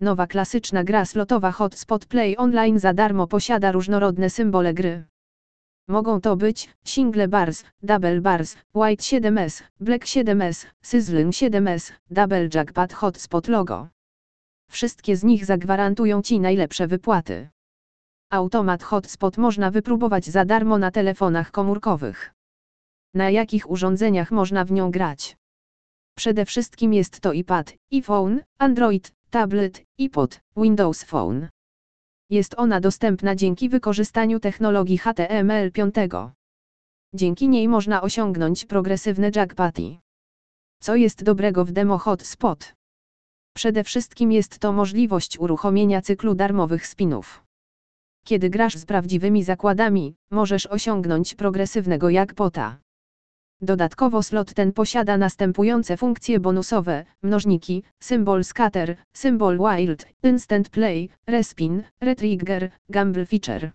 Nowa klasyczna gra slotowa Hotspot Play Online za darmo posiada różnorodne symbole gry. Mogą to być single bars, double bars, white 7s, black 7s, sizzling 7s, double jackpot hotspot logo. Wszystkie z nich zagwarantują Ci najlepsze wypłaty. Automat hotspot można wypróbować za darmo na telefonach komórkowych. Na jakich urządzeniach można w nią grać? Przede wszystkim jest to iPad, iPhone, Android, tablet, iPod, Windows Phone. Jest ona dostępna dzięki wykorzystaniu technologii HTML5. Dzięki niej można osiągnąć progresywne jackpoty. Co jest dobrego w demo Hotspot? Przede wszystkim jest to możliwość uruchomienia cyklu darmowych spinów. Kiedy grasz z prawdziwymi zakładami, możesz osiągnąć progresywnego jackpota. Dodatkowo slot ten posiada następujące funkcje bonusowe, mnożniki, symbol scatter, symbol wild, instant play, respin, retrigger, gamble feature.